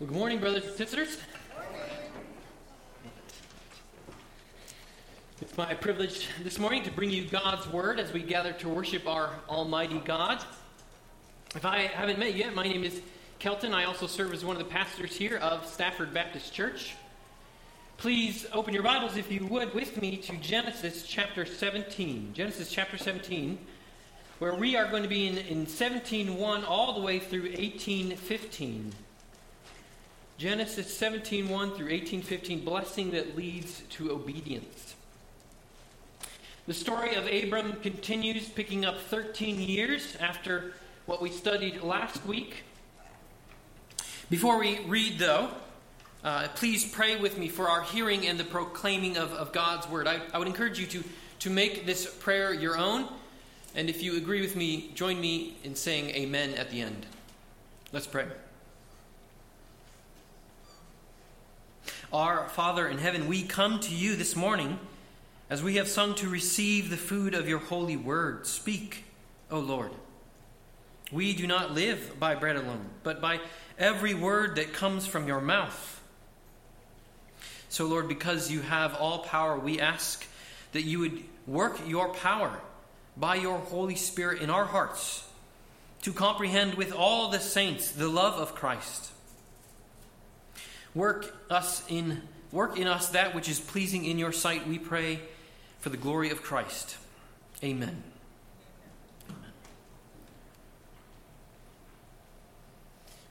Well, good morning, brothers and sisters. It's my privilege this morning to bring you God's Word as we gather to worship our Almighty God. If I haven't met you yet, my name is Kelton. I also serve as one of the pastors here of Stafford Baptist Church. Please open your Bibles, if you would, with me to Genesis chapter 17. Genesis chapter 17, where we are going to be in, in 17.1 all the way through 18.15. Genesis 17:1 through 18:15 blessing that leads to obedience. The story of Abram continues picking up 13 years after what we studied last week. Before we read though, uh, please pray with me for our hearing and the proclaiming of, of God's word. I, I would encourage you to, to make this prayer your own. And if you agree with me, join me in saying amen at the end. Let's pray. Our Father in heaven, we come to you this morning as we have sung to receive the food of your holy word. Speak, O Lord. We do not live by bread alone, but by every word that comes from your mouth. So, Lord, because you have all power, we ask that you would work your power by your Holy Spirit in our hearts to comprehend with all the saints the love of Christ Work us in work in us that which is pleasing in your sight, we pray, for the glory of Christ. Amen.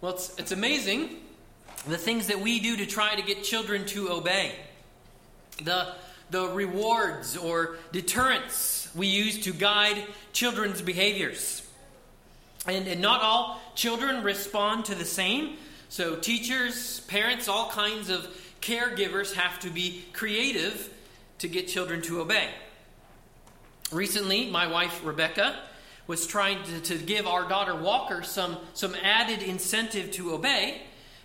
Well, it's, it's amazing the things that we do to try to get children to obey. The, the rewards or deterrents we use to guide children's behaviors. And, and not all children respond to the same. So, teachers, parents, all kinds of caregivers have to be creative to get children to obey. Recently, my wife Rebecca was trying to, to, give our daughter Walker some, some added incentive to obey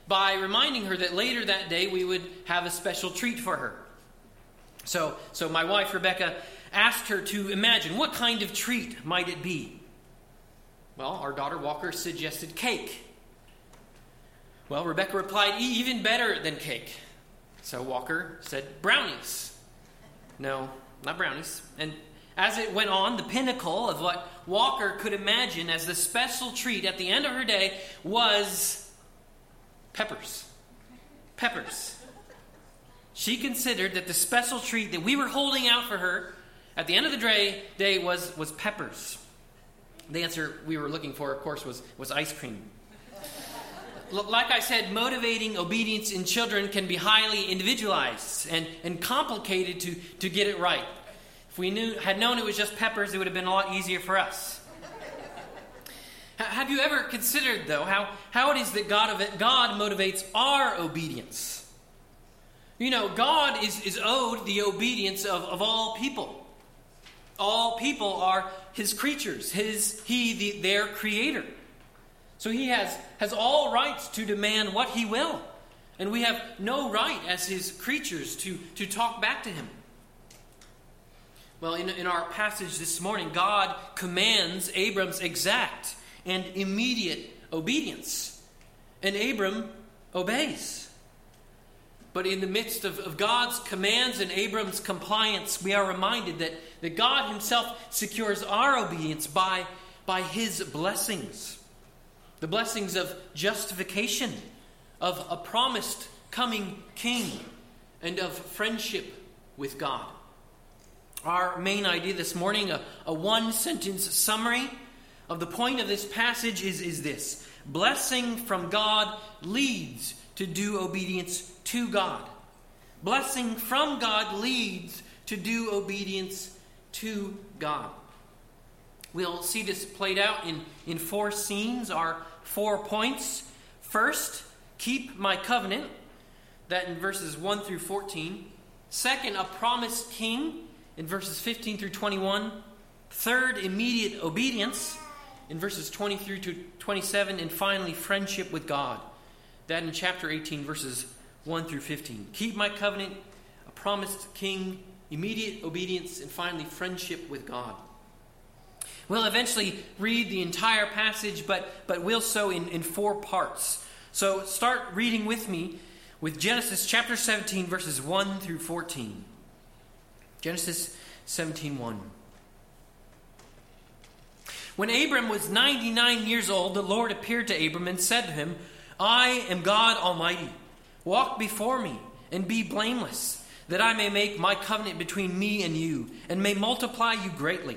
by reminding her that later that day we would have a special treat for her. So, so my wife Rebecca asked her to imagine what kind of treat might it be. Well, our daughter Walker suggested cake. Well, Rebecca replied, even better than cake. So Walker said, brownies. No, not brownies. And as it went on, the pinnacle of what Walker could imagine as the special treat at the end of her day was peppers. Peppers. She considered that the special treat that we were holding out for her at the end of the day, day was, was peppers. The answer we were looking for, of course, was, was ice cream like I said, motivating obedience in children can be highly individualized and, and complicated to, to get it right. If we knew, had known it was just peppers, it would have been a lot easier for us. have you ever considered, though, how, how it is that God, it, God motivates our obedience? You know, God is, is owed the obedience of, of all people. All people are his creatures, his, he, the, their creator. So he has, has all rights to demand what he will. And we have no right as his creatures to, to talk back to him. Well, in, in our passage this morning, God commands Abram's exact and immediate obedience. And Abram obeys. But in the midst of, of, God's commands and Abram's compliance, we are reminded that, that God Himself secures our obedience by, by His blessings the blessings of justification, of a promised coming king, and of friendship with God. Our main idea this morning, a, a one sentence summary of the point of this passage, is, is this Blessing from God leads to due obedience to God. Blessing from God leads to due obedience to God. We'll see this played out in, in four scenes. Our four points. First, keep my covenant, that in verses 1 through 14. Second, a promised king in verses 15 through 21. Third, immediate obedience in verses 20 through to 27. And finally, friendship with God. That in chapter 18, verses 1 through 15. Keep my covenant, a promised king, immediate obedience, and finally, friendship with God. We'll eventually read the entire passage, but, but we'll so in, in four parts. So start reading with me with Genesis chapter 17, verses 1 through 14. Genesis 17 1. When Abram was 99 years old, the Lord appeared to Abram and said to him, I am God Almighty. Walk before me and be blameless, that I may make my covenant between me and you, and may multiply you greatly.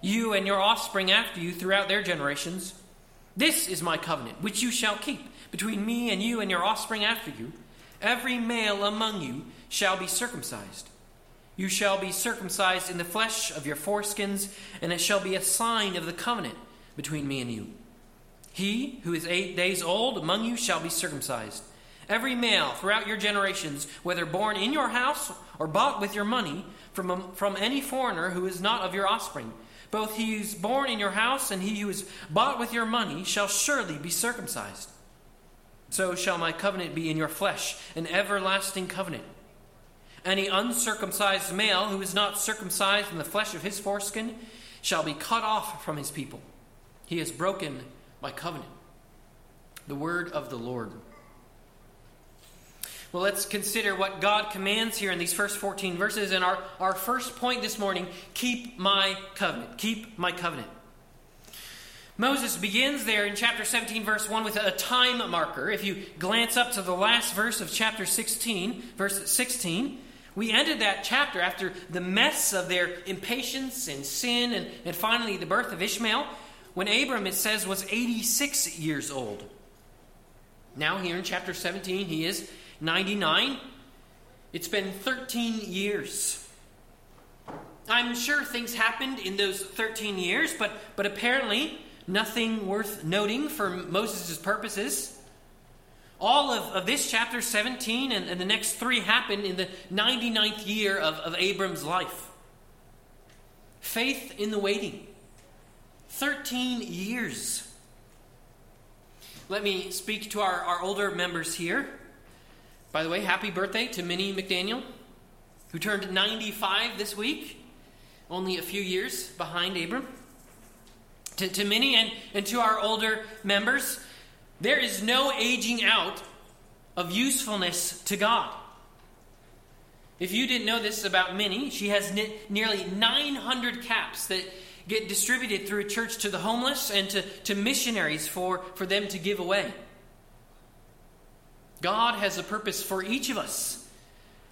you and your offspring after you throughout their generations. This is my covenant, which you shall keep between me and you and your offspring after you. Every male among you shall be circumcised. You shall be circumcised in the flesh of your foreskins, and it shall be a sign of the covenant between me and you. He who is eight days old among you shall be circumcised. Every male throughout your generations, whether born in your house or bought with your money from, from any foreigner who is not of your offspring, both he who is born in your house and he who is bought with your money shall surely be circumcised. So shall my covenant be in your flesh, an everlasting covenant. Any uncircumcised male who is not circumcised in the flesh of his foreskin shall be cut off from his people. He has broken my covenant. The word of the Lord. Well, let's consider what God commands here in these first 14 verses. And our, our first point this morning keep my covenant. Keep my covenant. Moses begins there in chapter 17, verse 1, with a time marker. If you glance up to the last verse of chapter 16, verse 16, we ended that chapter after the mess of their impatience and sin and, and finally the birth of Ishmael, when Abram, it says, was 86 years old. Now, here in chapter 17, he is 99. It's been 13 years. I'm sure things happened in those 13 years, but, but apparently nothing worth noting for Moses' purposes. All of, of this chapter 17 and, and the next three happened in the 99th year of, of Abram's life. Faith in the waiting. 13 years. Let me speak to our, our older members here. By the way, happy birthday to Minnie McDaniel, who turned 95 this week, only a few years behind Abram. To, to Minnie and, and to our older members, there is no aging out of usefulness to God. If you didn't know this about Minnie, she has nearly 900 caps that get distributed through a church to the homeless and to, to missionaries for, for them to give away. God has a purpose for each of us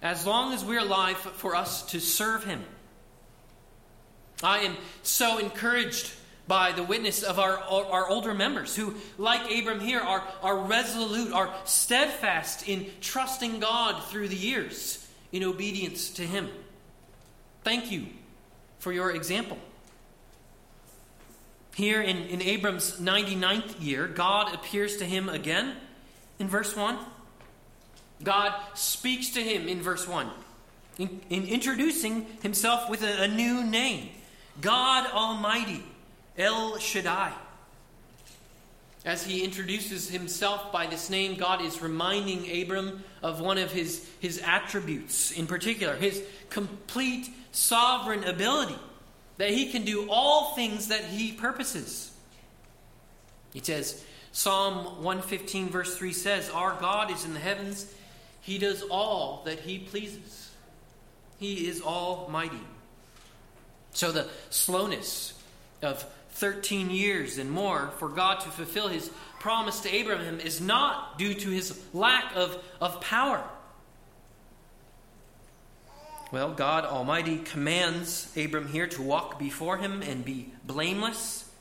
as long as we're alive for us to serve Him. I am so encouraged by the witness of our, our older members who, like Abram here, are, are resolute, are steadfast in trusting God through the years in obedience to Him. Thank you for your example. Here in, in Abram's 99th year, God appears to him again in verse 1. God speaks to him in verse 1, in, in introducing himself with a, a new name God Almighty, El Shaddai. As he introduces himself by this name, God is reminding Abram of one of his, his attributes, in particular, his complete sovereign ability, that he can do all things that he purposes. He says, Psalm 115, verse 3 says, Our God is in the heavens he does all that he pleases. He is almighty. So the slowness of 13 years and more for God to fulfill his promise to Abraham is not due to his lack of, of power. Well, God Almighty commands Abram here to walk before him and be blameless.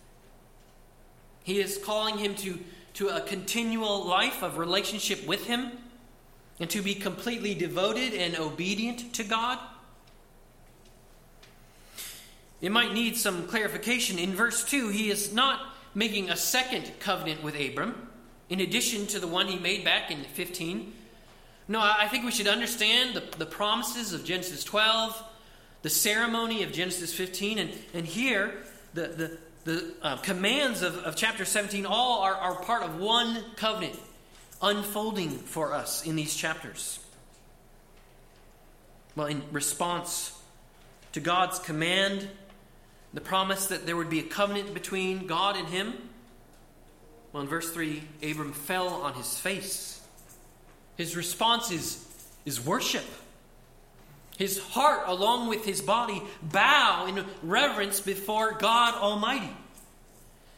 He is calling him to, to a continual life of relationship with him and to be completely devoted and obedient to God. It might need some clarification. In verse 2, he is not making a second covenant with Abram in addition to the one he made back in 15. No, I think we should understand the, the promises of Genesis 12, the ceremony of Genesis 15, and, and here the, the, the uh, commands of, of chapter 17 all are, are part of one covenant unfolding for us in these chapters. Well, in response to God's command, the promise that there would be a covenant between God and him, well, in verse 3, Abram fell on his face his response is, is worship. His heart, along with his body, bow in reverence before God Almighty.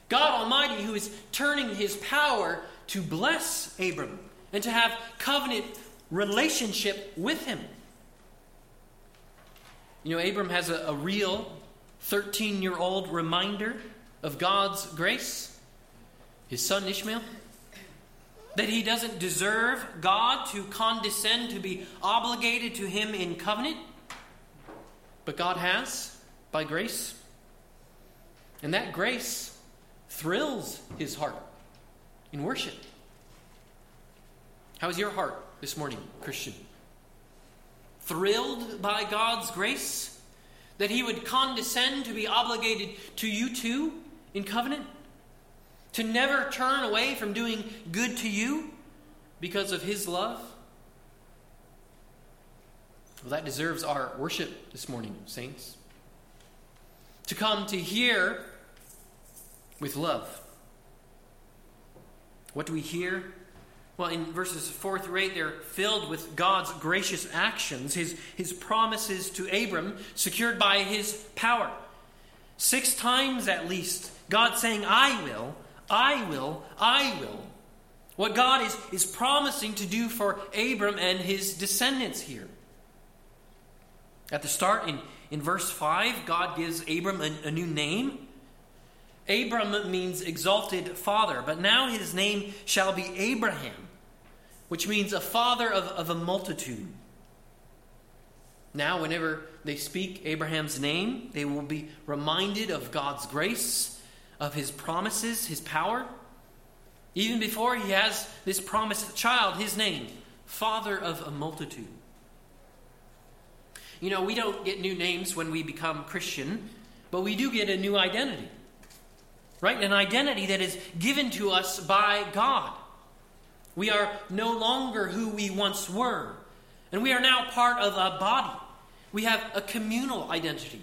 God Almighty, who is turning his power to bless Abram and to have covenant relationship with him. You know, Abram has a, a real 13 year old reminder of God's grace. His son Ishmael that he doesn't deserve God to condescend to be obligated to him in covenant, but God has by grace. And that grace thrills his heart in worship. How's your heart this morning, Christian? Thrilled by God's grace? That he would condescend to be obligated to you too in covenant? To never turn away from doing good to you because of His love? Well, that deserves our worship this morning, saints. To come to hear with love. What do we hear? Well, in verses 4 through 8, they're filled with God's gracious actions, his, his promises to Abram, secured by his power. Six times at least, God saying, I will, I will, I will. What God is, is promising to do for Abram and his descendants here. At the start, in, in verse 5, God gives Abram a, a new name. Abram means exalted father, but now his name shall be Abraham, which means a father of, of a multitude. Now, whenever they speak Abraham's name, they will be reminded of God's grace of his promises, his power. Even before he has this promised child, his name, Father of a Multitude. You know, we don't get new names when we become Christian, but we do get a new identity. Right? An identity that is given to us by God. We are no longer who we once were, and we are now part of a body. We have a communal identity.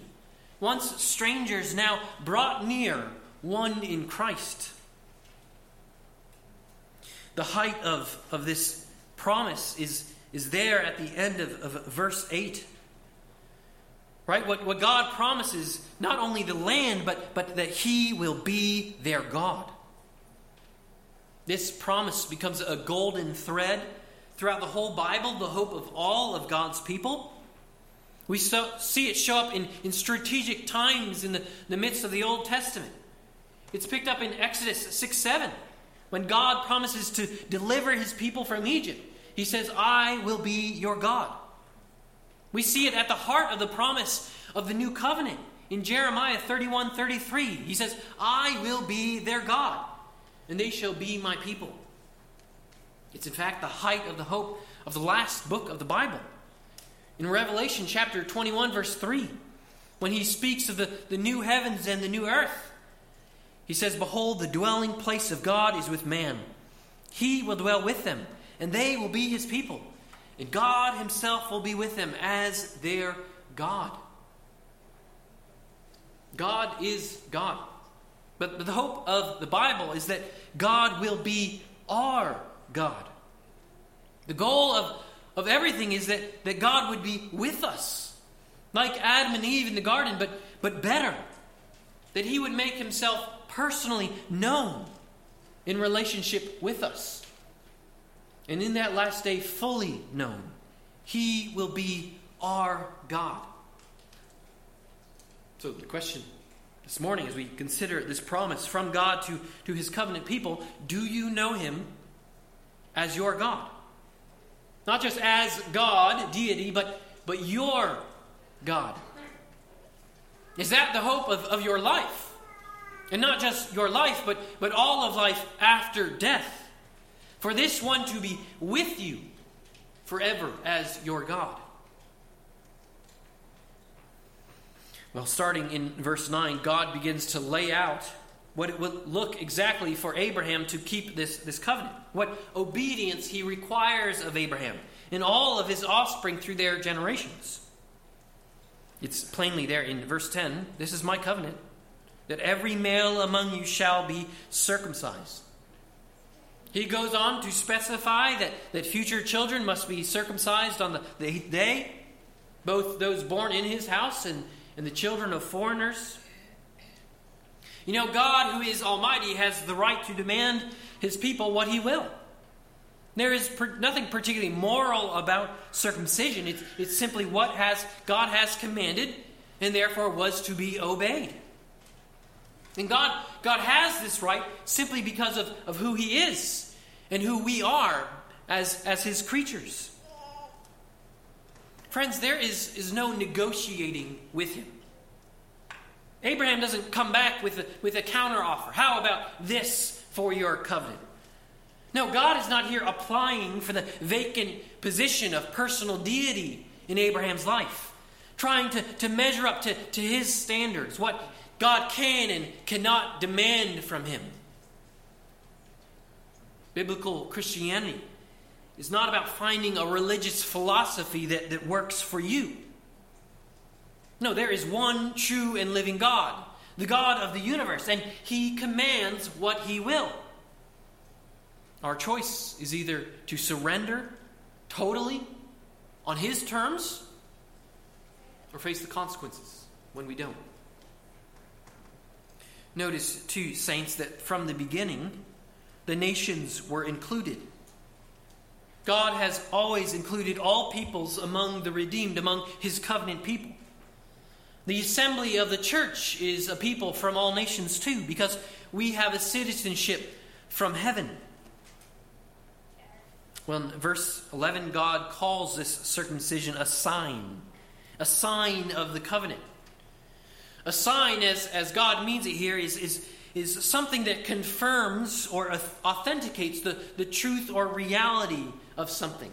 Once strangers, now brought near one in Christ. The height of, of this promise is, is there at the end of, of verse 8. Right? What, what God promises, not only the land, but, but that He will be their God. This promise becomes a golden thread throughout the whole Bible, the hope of all of God's people. We so, see it show up in, in strategic times in the, the midst of the Old Testament. It's picked up in Exodus 6 7. When God promises to deliver his people from Egypt, he says, I will be your God. We see it at the heart of the promise of the new covenant in Jeremiah 31 33. He says, I will be their God, and they shall be my people. It's in fact the height of the hope of the last book of the Bible. In Revelation chapter 21, verse 3, when he speaks of the, the new heavens and the new earth, he says, Behold, the dwelling place of God is with man. He will dwell with them, and they will be his people. And God himself will be with them as their God. God is God. But the hope of the Bible is that God will be our God. The goal of, of everything is that, that God would be with us, like Adam and Eve in the garden, but, but better. That he would make himself personally known in relationship with us. And in that last day, fully known. He will be our God. So, the question this morning, as we consider this promise from God to, to his covenant people, do you know him as your God? Not just as God, deity, but, but your God. Is that the hope of, of your life? And not just your life, but, but all of life after death. For this one to be with you forever as your God. Well, starting in verse 9, God begins to lay out what it would look exactly for Abraham to keep this, this covenant, what obedience he requires of Abraham and all of his offspring through their generations. It's plainly there in verse 10 This is my covenant, that every male among you shall be circumcised. He goes on to specify that, that future children must be circumcised on the, the day, both those born in his house and, and the children of foreigners. You know, God, who is Almighty, has the right to demand his people what he will. There is per- nothing particularly moral about circumcision. It's, it's simply what has God has commanded and therefore was to be obeyed. And God, God has this right simply because of, of who He is and who we are as, as His creatures. Friends, there is, is no negotiating with Him. Abraham doesn't come back with a, with a counteroffer. How about this for your covenant? No, God is not here applying for the vacant position of personal deity in Abraham's life, trying to, to measure up to, to his standards, what God can and cannot demand from him. Biblical Christianity is not about finding a religious philosophy that, that works for you. No, there is one true and living God, the God of the universe, and he commands what he will. Our choice is either to surrender totally on His terms or face the consequences when we don't. Notice, too, saints, that from the beginning, the nations were included. God has always included all peoples among the redeemed, among His covenant people. The assembly of the church is a people from all nations, too, because we have a citizenship from heaven. Well, in verse 11, God calls this circumcision a sign, a sign of the covenant. A sign, as, as God means it here, is, is, is something that confirms or authenticates the, the truth or reality of something.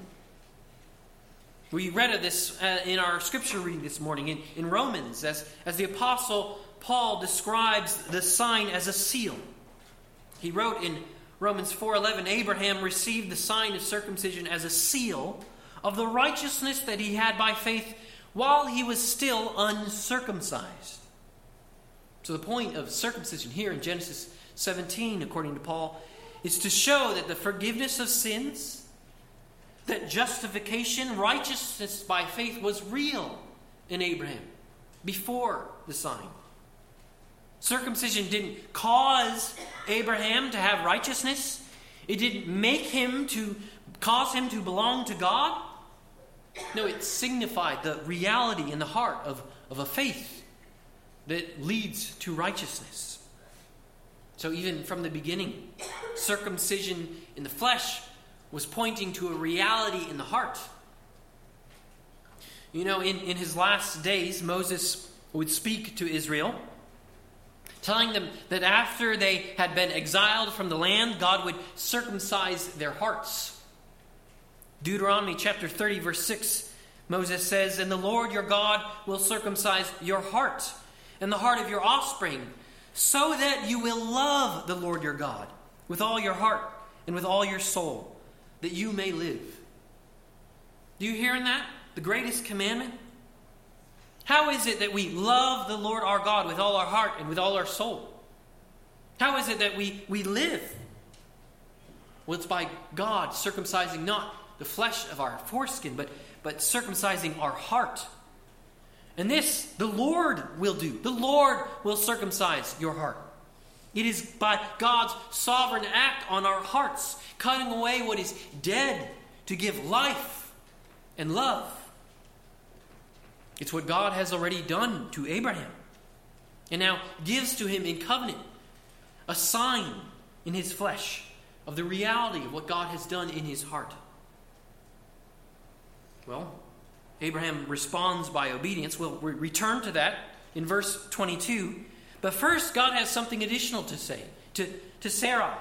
We read of this uh, in our scripture reading this morning in, in Romans, as, as the Apostle Paul describes the sign as a seal. He wrote in Romans 4:11 Abraham received the sign of circumcision as a seal of the righteousness that he had by faith while he was still uncircumcised. So the point of circumcision here in Genesis 17 according to Paul is to show that the forgiveness of sins that justification, righteousness by faith was real in Abraham before the sign. Circumcision didn't cause Abraham to have righteousness. It didn't make him to cause him to belong to God. No, it signified the reality in the heart of, of a faith that leads to righteousness. So, even from the beginning, circumcision in the flesh was pointing to a reality in the heart. You know, in, in his last days, Moses would speak to Israel telling them that after they had been exiled from the land, God would circumcise their hearts. Deuteronomy chapter 30, verse 6, Moses says, And the Lord your God will circumcise your heart and the heart of your offspring, so that you will love the Lord your God with all your heart and with all your soul, that you may live. Do you hear in that? The greatest commandment? How is it that we love the Lord our God with all our heart and with all our soul? How is it that we, we live? Well, it's by God circumcising not the flesh of our foreskin, but, but circumcising our heart. And this the Lord will do. The Lord will circumcise your heart. It is by God's sovereign act on our hearts, cutting away what is dead to give life and love. It's what God has already done to Abraham and now gives to him in covenant a sign in his flesh of the reality of what God has done in his heart. Well, Abraham responds by obedience. We'll return to that in verse 22. But first, God has something additional to say to, to Sarah.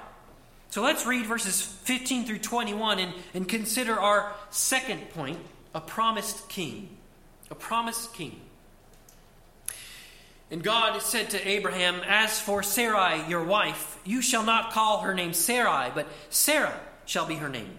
So let's read verses 15 through 21 and, and consider our second point a promised king. A promised king. And God said to Abraham, As for Sarai, your wife, you shall not call her name Sarai, but Sarah shall be her name.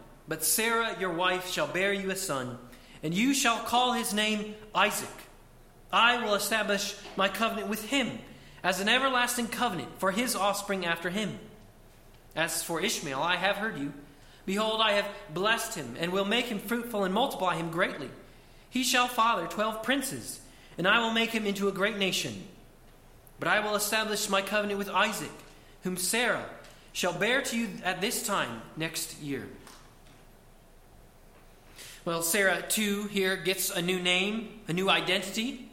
But Sarah, your wife, shall bear you a son, and you shall call his name Isaac. I will establish my covenant with him as an everlasting covenant for his offspring after him. As for Ishmael, I have heard you. Behold, I have blessed him, and will make him fruitful and multiply him greatly. He shall father twelve princes, and I will make him into a great nation. But I will establish my covenant with Isaac, whom Sarah shall bear to you at this time next year. Well, Sarah, too, here gets a new name, a new identity.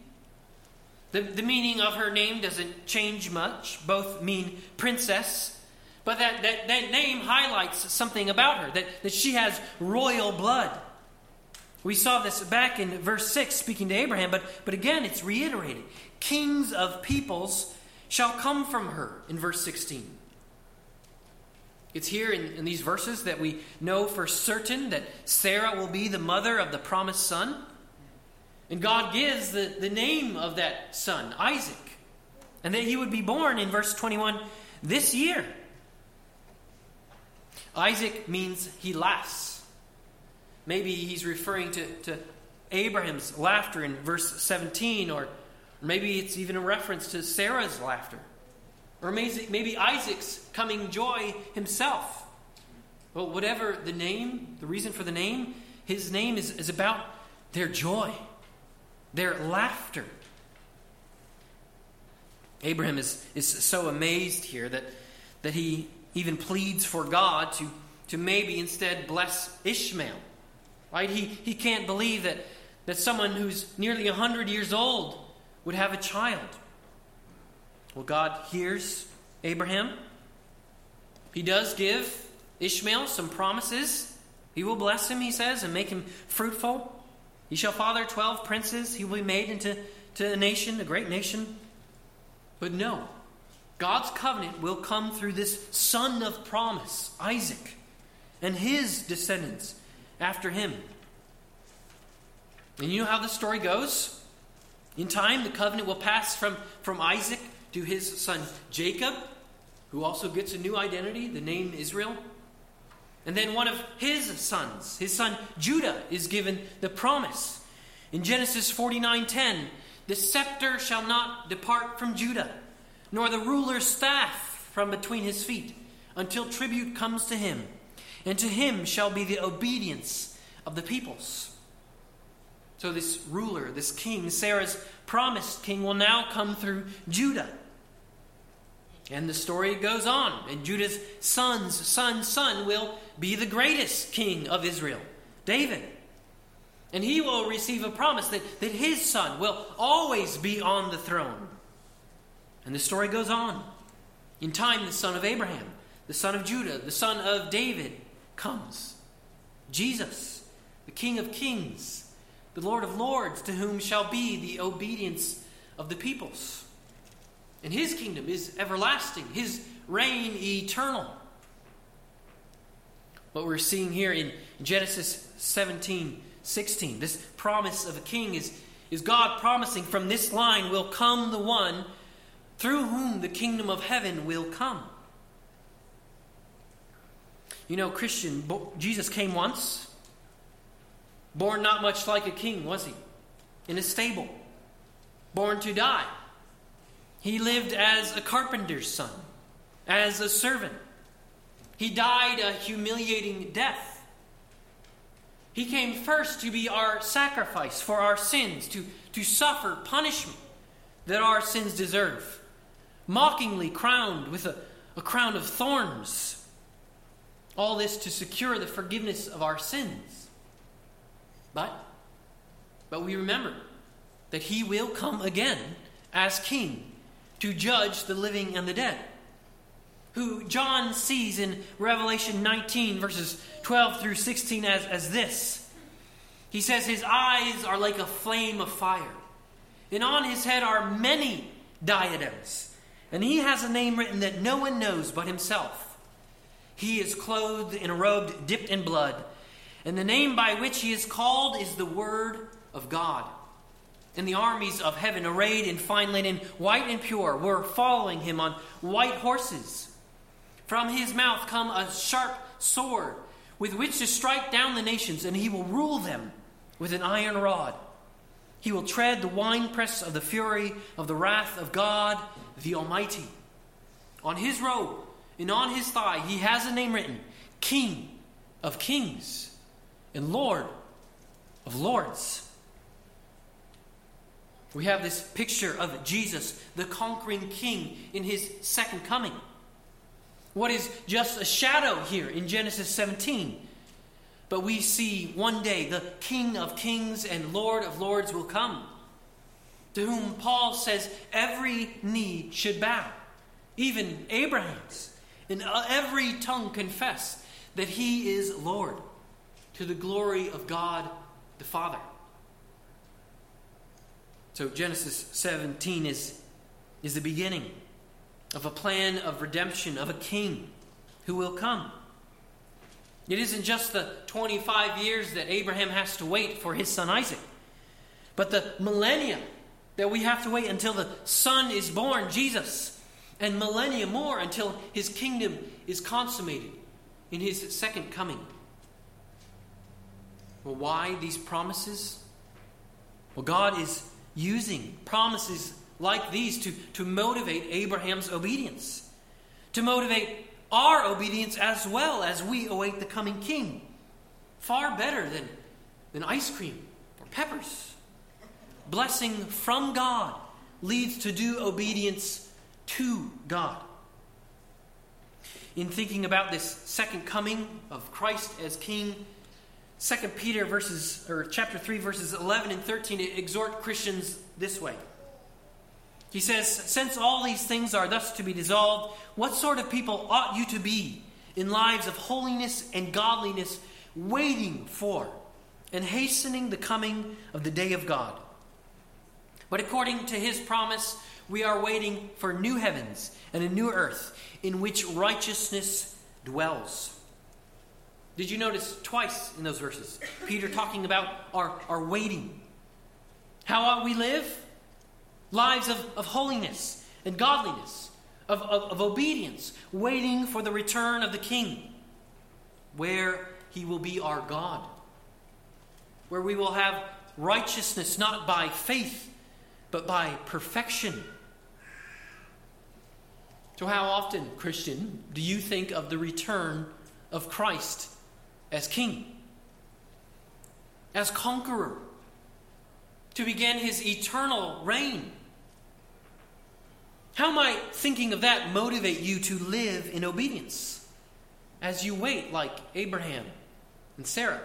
The, the meaning of her name doesn't change much. Both mean princess. But that, that, that name highlights something about her, that, that she has royal blood. We saw this back in verse 6, speaking to Abraham, but, but again, it's reiterated. Kings of peoples shall come from her in verse 16. It's here in, in, these verses that we know for certain that Sarah will be the mother of the promised son. And God gives the, the name of that son, Isaac, and that he would be born in verse 21 this year. Isaac means he laughs. Maybe he's referring to, to Abraham's laughter in verse 17, or maybe it's even a reference to Sarah's laughter. Or maybe, Isaac's coming joy himself. Well, whatever the name, the reason for the name, his name is, is about their joy, their laughter. Abraham is, is so amazed here that, that he even pleads for God to, to maybe instead bless Ishmael. Right? He, he can't believe that, that someone who's nearly 100 years old would have a child. Well, God hears Abraham. He does give Ishmael some promises. He will bless him, he says, and make him fruitful. He shall father 12 princes. He will be made into to a nation, a great nation. But no, God's covenant will come through this son of promise, Isaac, and his descendants after him. And you know how the story goes? In time, the covenant will pass from, from Isaac to his son Jacob, who also gets a new identity, the name Israel. And then one of his sons, his son Judah, is given the promise. In Genesis 49:10, the scepter shall not depart from Judah, nor the ruler's staff from between his feet, until tribute comes to him, and to him shall be the obedience of the peoples. So this ruler, this king, Sarah's promised king, will now come through Judah. And the story goes on. And Judah's son's son's son will be the greatest king of Israel, David. And he will receive a promise that, that his son will always be on the throne. And the story goes on. In time, the son of Abraham, the son of Judah, the son of David comes. Jesus, the King of kings, the Lord of lords, to whom shall be the obedience of the peoples. And his kingdom is everlasting, his reign eternal. What we're seeing here in Genesis 17 16, this promise of a king is, is God promising from this line will come the one through whom the kingdom of heaven will come. You know, Christian, Jesus came once, born not much like a king, was he? in a stable, born to die. He lived as a carpenter's son, as a servant. He died a humiliating death. He came first to be our sacrifice for our sins, to, to suffer punishment that our sins deserve, mockingly crowned with a, a crown of thorns. All this to secure the forgiveness of our sins. But, but we remember that he will come again as king to judge the living and the dead. Who John sees in Revelation 19, verses 12 through 16, as, as this. He says, His eyes are like a flame of fire, and on his head are many diadems, and he has a name written that no one knows but himself. He is clothed in a robe dipped in blood, and the name by which he is called is the Word of God. And the armies of heaven, arrayed in fine linen, white and pure, were following him on white horses. From his mouth come a sharp sword with which to strike down the nations, and he will rule them with an iron rod. He will tread the winepress of the fury of the wrath of God the Almighty. On his robe and on his thigh he has a name written King of Kings and Lord of Lords. We have this picture of Jesus, the conquering king, in his second coming. What is just a shadow here in Genesis 17? But we see one day the King of kings and Lord of lords will come, to whom Paul says every knee should bow, even Abraham's, and every tongue confess that he is Lord, to the glory of God the Father. So Genesis 17 is, is the beginning of a plan of redemption, of a king who will come. It isn't just the 25 years that Abraham has to wait for his son Isaac, but the millennia that we have to wait until the son is born, Jesus, and millennia more until his kingdom is consummated in his second coming. Well, why these promises? Well, God is using promises like these to, to motivate Abraham's obedience, to motivate our obedience as well as we await the coming king. Far better than, than ice cream or peppers. Blessing from God leads to due obedience to God. In thinking about this second coming of Christ as king, 2 Peter verses or chapter 3 verses 11 and 13 exhort Christians this way. He says, "Since all these things are thus to be dissolved, what sort of people ought you to be in lives of holiness and godliness, waiting for and hastening the coming of the day of God?" But according to his promise, we are waiting for new heavens and a new earth in which righteousness dwells. Did you notice twice in those verses? Peter talking about our, our waiting. How ought we live? Lives of, of holiness and godliness, of, of, of obedience, waiting for the return of the King, where he will be our God, where we will have righteousness not by faith, but by perfection. So, how often, Christian, do you think of the return of Christ as king, as conqueror, to begin his eternal reign. How might thinking of that motivate you to live in obedience as you wait, like Abraham and Sarah?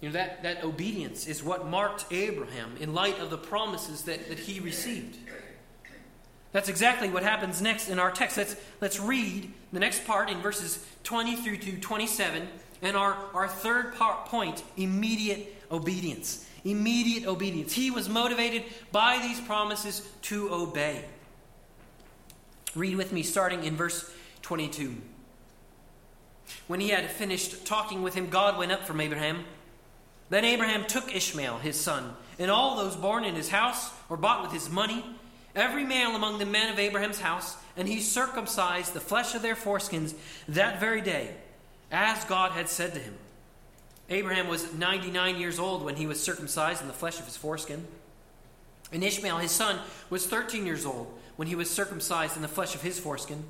You know, that, that obedience is what marked Abraham in light of the promises that, that he received. That's exactly what happens next in our text. Let's, let's read the next part in verses 20 through to 27. And our, our third part, point immediate obedience. Immediate obedience. He was motivated by these promises to obey. Read with me, starting in verse 22. When he had finished talking with him, God went up from Abraham. Then Abraham took Ishmael, his son, and all those born in his house or bought with his money every male among the men of Abraham's house, and he circumcised the flesh of their foreskins that very day, as God had said to him. Abraham was 99 years old when he was circumcised in the flesh of his foreskin. And Ishmael, his son, was 13 years old when he was circumcised in the flesh of his foreskin.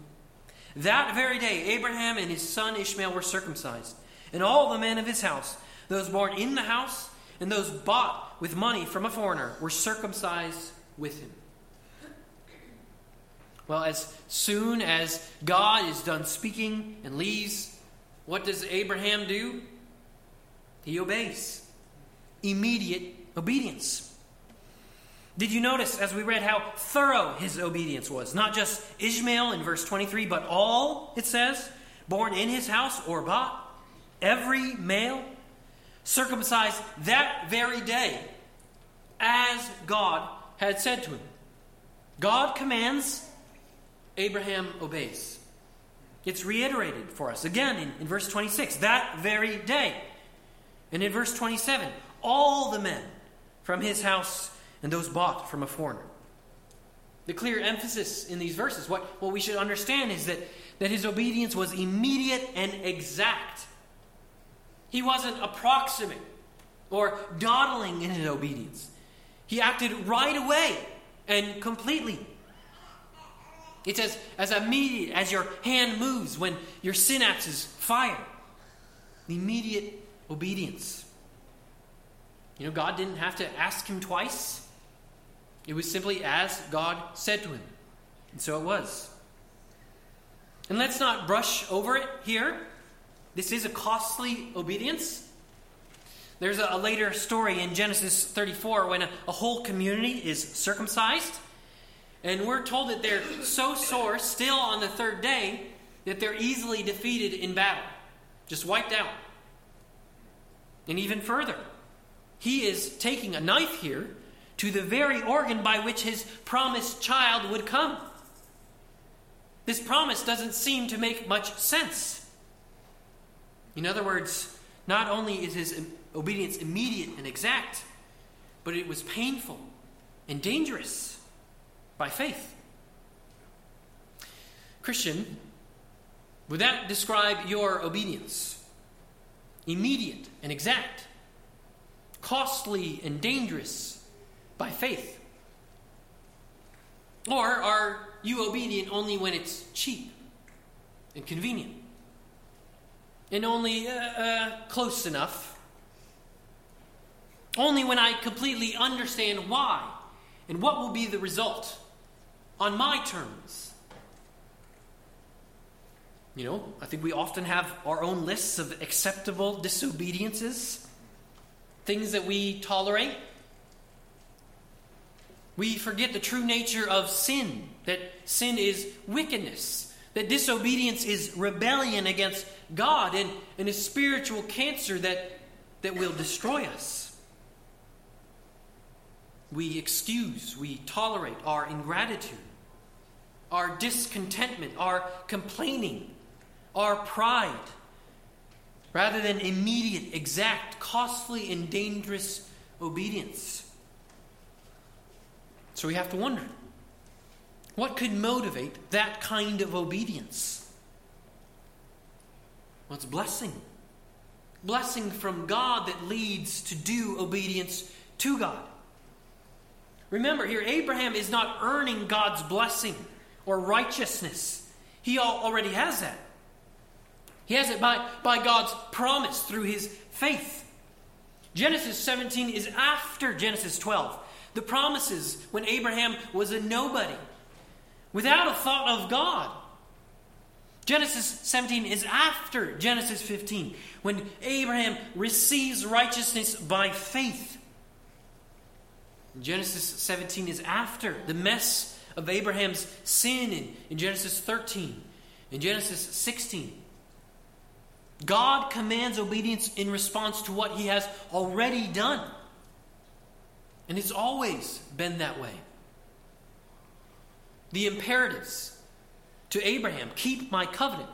That very day, Abraham and his son Ishmael were circumcised, and all the men of his house, those born in the house and those bought with money from a foreigner, were circumcised with him. Well, as soon as God is done speaking and leaves, what does Abraham do? He obeys. Immediate obedience. Did you notice as we read how thorough his obedience was? Not just Ishmael in verse 23, but all, it says, born in his house or bought, every male, circumcised that very day, as God had said to him. God commands, Abraham obeys. It's reiterated for us again in, in verse 26, that very day. And in verse 27, all the men from his house and those bought from a foreigner. The clear emphasis in these verses, what, what we should understand is that, that his obedience was immediate and exact. He wasn't approximate or dawdling in his obedience. He acted right away and completely. It's as, as immediate as your hand moves when your synapses fire. The immediate obedience. You know, God didn't have to ask him twice. It was simply as God said to him. And so it was. And let's not brush over it here. This is a costly obedience. There's a, a later story in Genesis 34 when a, a whole community is circumcised. And we're told that they're so sore still on the third day that they're easily defeated in battle, just wiped out. And even further, he is taking a knife here to the very organ by which his promised child would come. This promise doesn't seem to make much sense. In other words, not only is his obedience immediate and exact, but it was painful and dangerous by faith. Christian, would that describe your obedience? Immediate and exact, costly and dangerous by faith? Or are you obedient only when it's cheap and convenient? And only uh, uh, close enough? Only when I completely understand why and what will be the result? On my terms. You know, I think we often have our own lists of acceptable disobediences, things that we tolerate. We forget the true nature of sin, that sin is wickedness, that disobedience is rebellion against God and, and a spiritual cancer that, that will destroy us. We excuse, we tolerate our ingratitude our discontentment, our complaining, our pride, rather than immediate, exact, costly, and dangerous obedience. So we have to wonder what could motivate that kind of obedience? Well, it's blessing. Blessing from God that leads to due obedience to God. Remember here, Abraham is not earning God's blessing or righteousness. He already has that. He has it by, by God's promise through his faith. Genesis 17 is after Genesis 12. The promises when Abraham was a nobody, without a thought of God. Genesis 17 is after Genesis 15, when Abraham receives righteousness by faith. Genesis 17 is after the mess of Abraham's sin in, in Genesis 13, in Genesis 16. God commands obedience in response to what he has already done. And it's always been that way. The imperatives to Abraham, keep my covenant.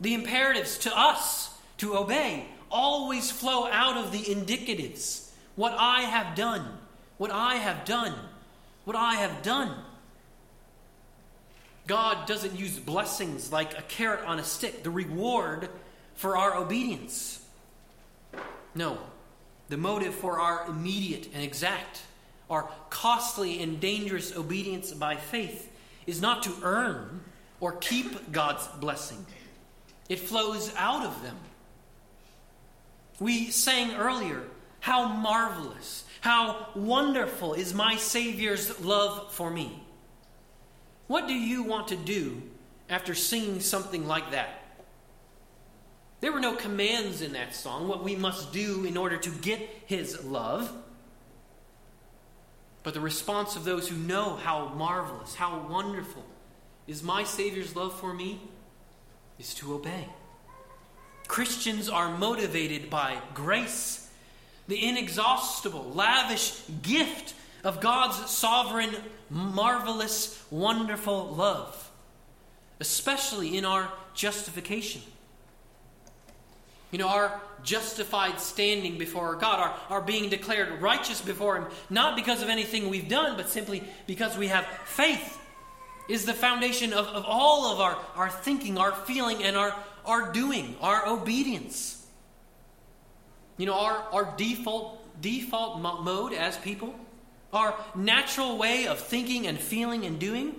The imperatives to us to obey always flow out of the indicatives. What I have done, what I have done what I have done. God doesn't use blessings like a carrot on a stick, the reward for our obedience. No. The motive for our immediate and exact, our costly and dangerous obedience by faith is not to earn or keep God's blessing, it flows out of them. We sang earlier, How marvelous, how wonderful is my Savior's love for me. What do you want to do after singing something like that? There were no commands in that song, what we must do in order to get His love. But the response of those who know how marvelous, how wonderful is my Savior's love for me is to obey. Christians are motivated by grace, the inexhaustible, lavish gift of God's sovereign, marvelous, wonderful love, especially in our justification. You know, our justified standing before God, our, our being declared righteous before Him, not because of anything we've done, but simply because we have faith, is the foundation of, of all of our, our thinking, our feeling, and our, our doing, our obedience. You know, our, our default, default mode as people, our natural way of thinking and feeling and doing,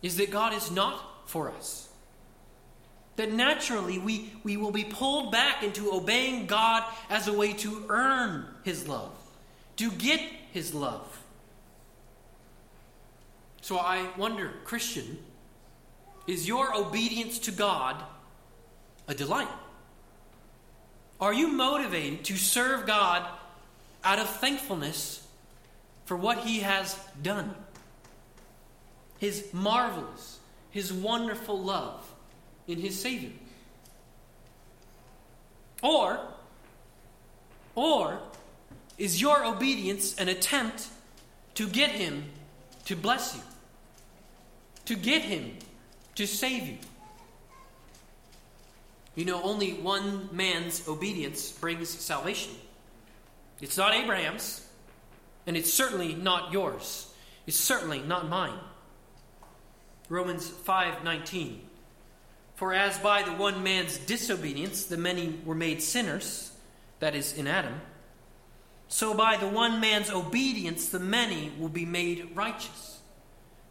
is that God is not for us that naturally we, we will be pulled back into obeying God as a way to earn His love, to get His love. So I wonder, Christian, is your obedience to God a delight? Are you motivated to serve God out of thankfulness for what He has done? His marvelous, His wonderful love in his Savior. Or, or is your obedience an attempt to get him to bless you, to get him to save you? You know, only one man's obedience brings salvation. It's not Abraham's, and it's certainly not yours. It's certainly not mine. Romans 5:19 for as by the one man's disobedience the many were made sinners, that is, in Adam, so by the one man's obedience the many will be made righteous,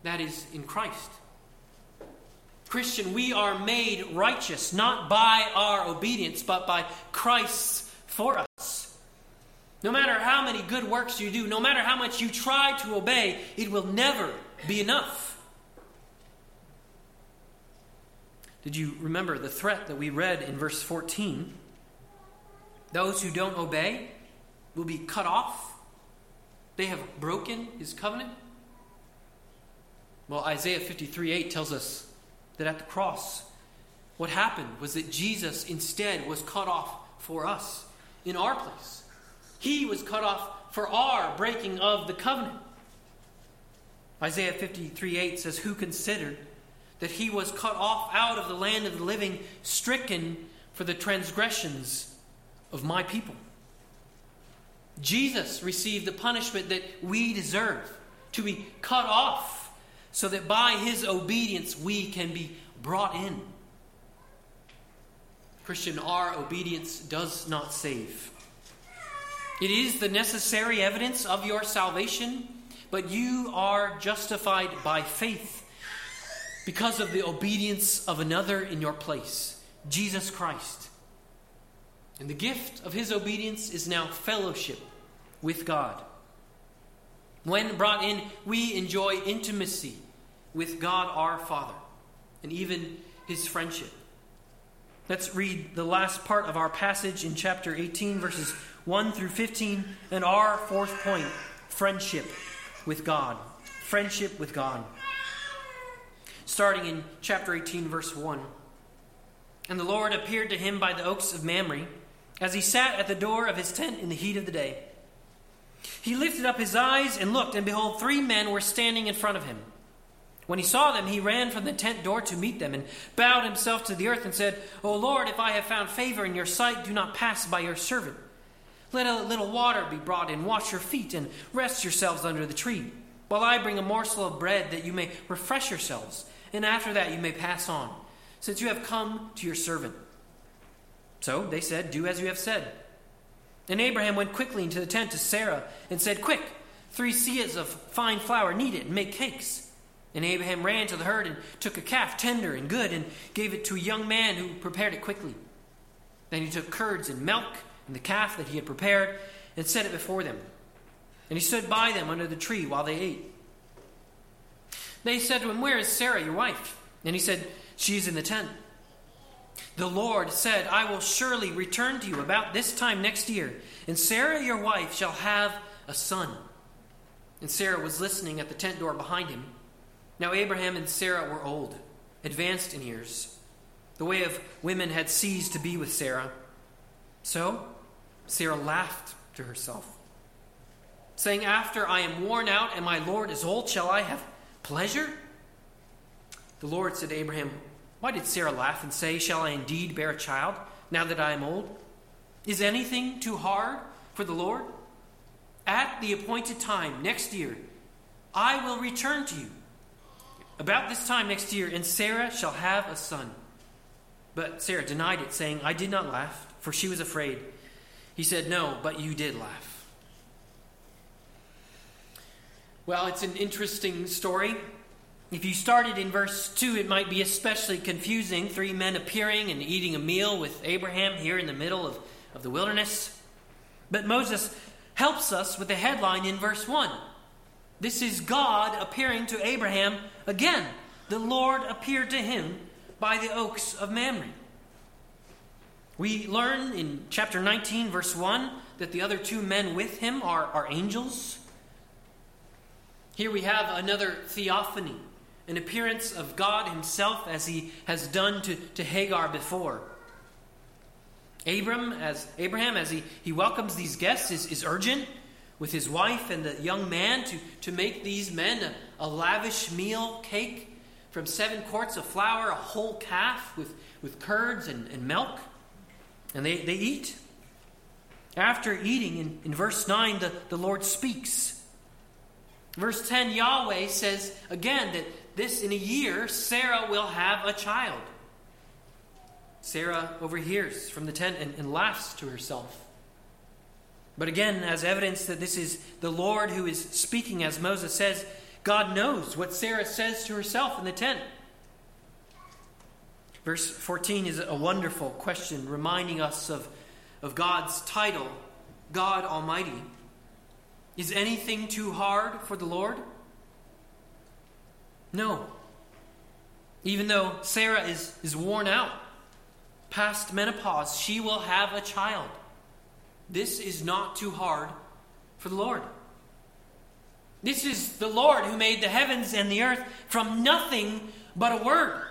that is, in Christ. Christian, we are made righteous not by our obedience, but by Christ's for us. No matter how many good works you do, no matter how much you try to obey, it will never be enough. Did you remember the threat that we read in verse 14? Those who don't obey will be cut off. They have broken his covenant. Well, Isaiah 53 8 tells us that at the cross, what happened was that Jesus instead was cut off for us in our place. He was cut off for our breaking of the covenant. Isaiah 53 8 says, Who considered that he was cut off out of the land of the living, stricken for the transgressions of my people. Jesus received the punishment that we deserve to be cut off so that by his obedience we can be brought in. Christian, our obedience does not save. It is the necessary evidence of your salvation, but you are justified by faith because of the obedience of another in your place, Jesus Christ. And the gift of his obedience is now fellowship with God. When brought in, we enjoy intimacy with God our Father and even his friendship. Let's read the last part of our passage in chapter 18, verses 1 through 15, and our fourth point friendship with God. Friendship with God starting in chapter 18, verse 1. And the Lord appeared to him by the oaks of Mamre, as he sat at the door of his tent in the heat of the day. He lifted up his eyes and looked, and behold, three men were standing in front of him. When he saw them, he ran from the tent door to meet them, and bowed himself to the earth, and said, O Lord, if I have found favor in your sight, do not pass by your servant. Let a little water be brought in, wash your feet, and rest yourselves under the tree, while I bring a morsel of bread that you may refresh yourselves and after that you may pass on, since you have come to your servant. So they said, Do as you have said. And Abraham went quickly into the tent to Sarah and said, Quick, three seahs of fine flour, knead it, and make cakes. And Abraham ran to the herd and took a calf, tender and good, and gave it to a young man who prepared it quickly. Then he took curds and milk and the calf that he had prepared and set it before them. And he stood by them under the tree while they ate. They said to him, Where is Sarah, your wife? And he said, She is in the tent. The Lord said, I will surely return to you about this time next year, and Sarah, your wife, shall have a son. And Sarah was listening at the tent door behind him. Now Abraham and Sarah were old, advanced in years. The way of women had ceased to be with Sarah. So Sarah laughed to herself, saying, After I am worn out and my Lord is old, shall I have pleasure? The Lord said to Abraham, Why did Sarah laugh and say, Shall I indeed bear a child now that I am old? Is anything too hard for the Lord? At the appointed time, next year, I will return to you. About this time next year, and Sarah shall have a son. But Sarah denied it, saying, I did not laugh, for she was afraid. He said, No, but you did laugh. Well, it's an interesting story. If you started in verse 2, it might be especially confusing. Three men appearing and eating a meal with Abraham here in the middle of, of the wilderness. But Moses helps us with the headline in verse 1. This is God appearing to Abraham again. The Lord appeared to him by the oaks of Mamre. We learn in chapter 19, verse 1, that the other two men with him are, are angels. Here we have another theophany, an appearance of God Himself as He has done to, to Hagar before. Abram, as Abraham, as he, he welcomes these guests, is, is urgent with his wife and the young man to, to make these men a, a lavish meal cake from seven quarts of flour, a whole calf with, with curds and, and milk. And they, they eat. After eating, in, in verse 9, the, the Lord speaks. Verse 10, Yahweh says again that this in a year, Sarah will have a child. Sarah overhears from the tent and, and laughs to herself. But again, as evidence that this is the Lord who is speaking, as Moses says, God knows what Sarah says to herself in the tent. Verse 14 is a wonderful question reminding us of, of God's title, God Almighty. Is anything too hard for the Lord? No. Even though Sarah is, is worn out, past menopause, she will have a child. This is not too hard for the Lord. This is the Lord who made the heavens and the earth from nothing but a word.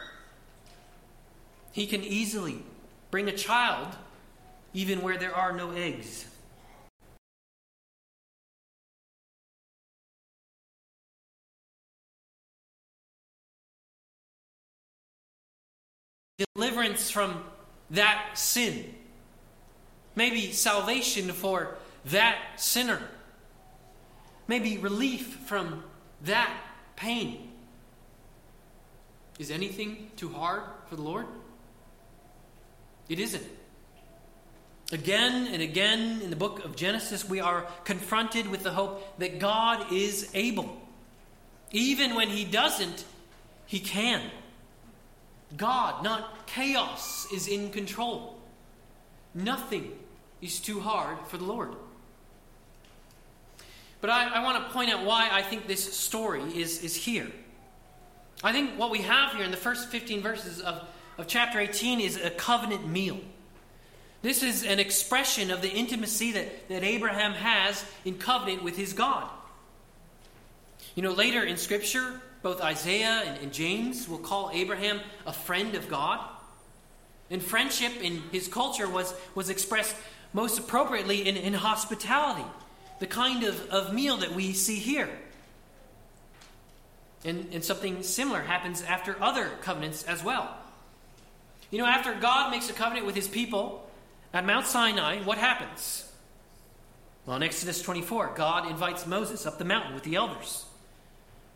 He can easily bring a child even where there are no eggs. Deliverance from that sin. Maybe salvation for that sinner. Maybe relief from that pain. Is anything too hard for the Lord? It isn't. Again and again in the book of Genesis, we are confronted with the hope that God is able. Even when He doesn't, He can. God, not chaos, is in control. Nothing is too hard for the Lord. But I, I want to point out why I think this story is, is here. I think what we have here in the first 15 verses of, of chapter 18 is a covenant meal. This is an expression of the intimacy that, that Abraham has in covenant with his God. You know, later in Scripture, both Isaiah and, and James will call Abraham a friend of God. And friendship in his culture was, was expressed most appropriately in, in hospitality, the kind of, of meal that we see here. And, and something similar happens after other covenants as well. You know, after God makes a covenant with his people at Mount Sinai, what happens? Well, in Exodus 24, God invites Moses up the mountain with the elders.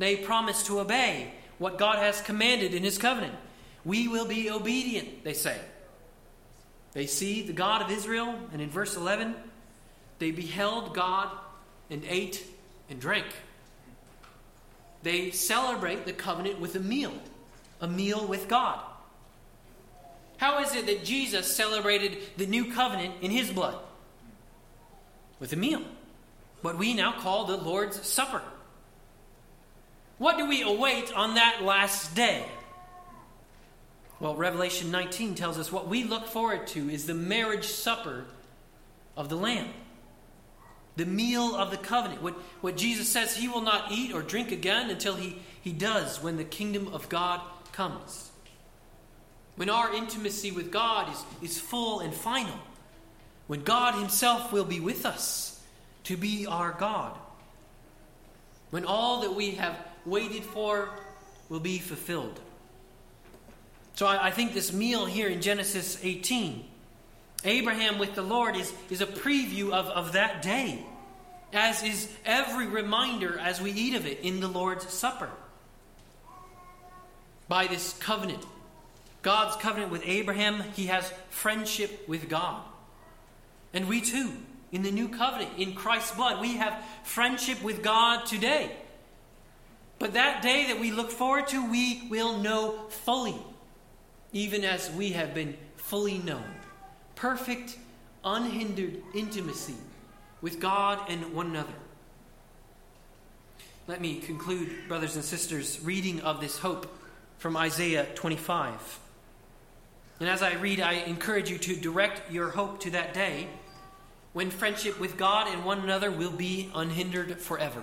They promise to obey what God has commanded in his covenant. We will be obedient, they say. They see the God of Israel, and in verse 11, they beheld God and ate and drank. They celebrate the covenant with a meal, a meal with God. How is it that Jesus celebrated the new covenant in his blood? With a meal, what we now call the Lord's Supper. What do we await on that last day? Well, Revelation 19 tells us what we look forward to is the marriage supper of the Lamb, the meal of the covenant. What, what Jesus says he will not eat or drink again until he, he does when the kingdom of God comes. When our intimacy with God is, is full and final. When God Himself will be with us to be our God. When all that we have waited for will be fulfilled. So I, I think this meal here in Genesis 18, Abraham with the Lord, is, is a preview of, of that day, as is every reminder as we eat of it in the Lord's Supper. By this covenant, God's covenant with Abraham, he has friendship with God. And we too, in the new covenant, in Christ's blood, we have friendship with God today. But that day that we look forward to, we will know fully, even as we have been fully known. Perfect, unhindered intimacy with God and one another. Let me conclude, brothers and sisters, reading of this hope from Isaiah 25. And as I read, I encourage you to direct your hope to that day when friendship with God and one another will be unhindered forever.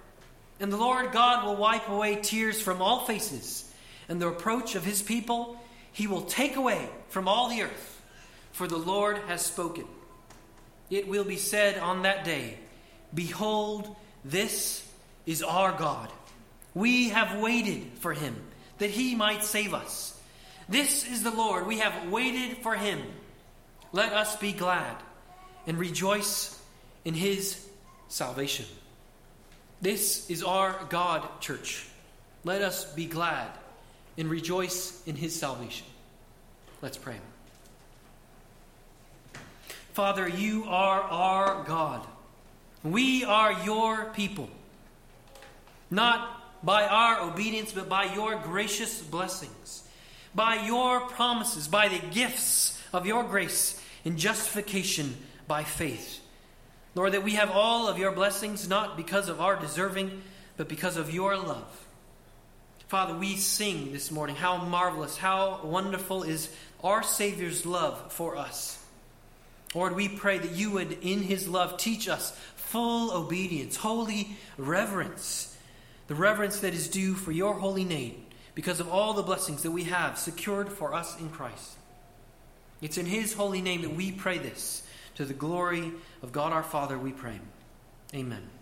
And the Lord God will wipe away tears from all faces, and the reproach of his people he will take away from all the earth, for the Lord has spoken. It will be said on that day, Behold, this is our God. We have waited for him, that he might save us. This is the Lord. We have waited for him. Let us be glad and rejoice in his salvation. This is our God, church. Let us be glad and rejoice in his salvation. Let's pray. Father, you are our God. We are your people. Not by our obedience, but by your gracious blessings, by your promises, by the gifts of your grace and justification by faith. Lord, that we have all of your blessings not because of our deserving, but because of your love. Father, we sing this morning how marvelous, how wonderful is our Savior's love for us. Lord, we pray that you would, in his love, teach us full obedience, holy reverence, the reverence that is due for your holy name because of all the blessings that we have secured for us in Christ. It's in his holy name that we pray this. To the glory of God our Father, we pray. Amen.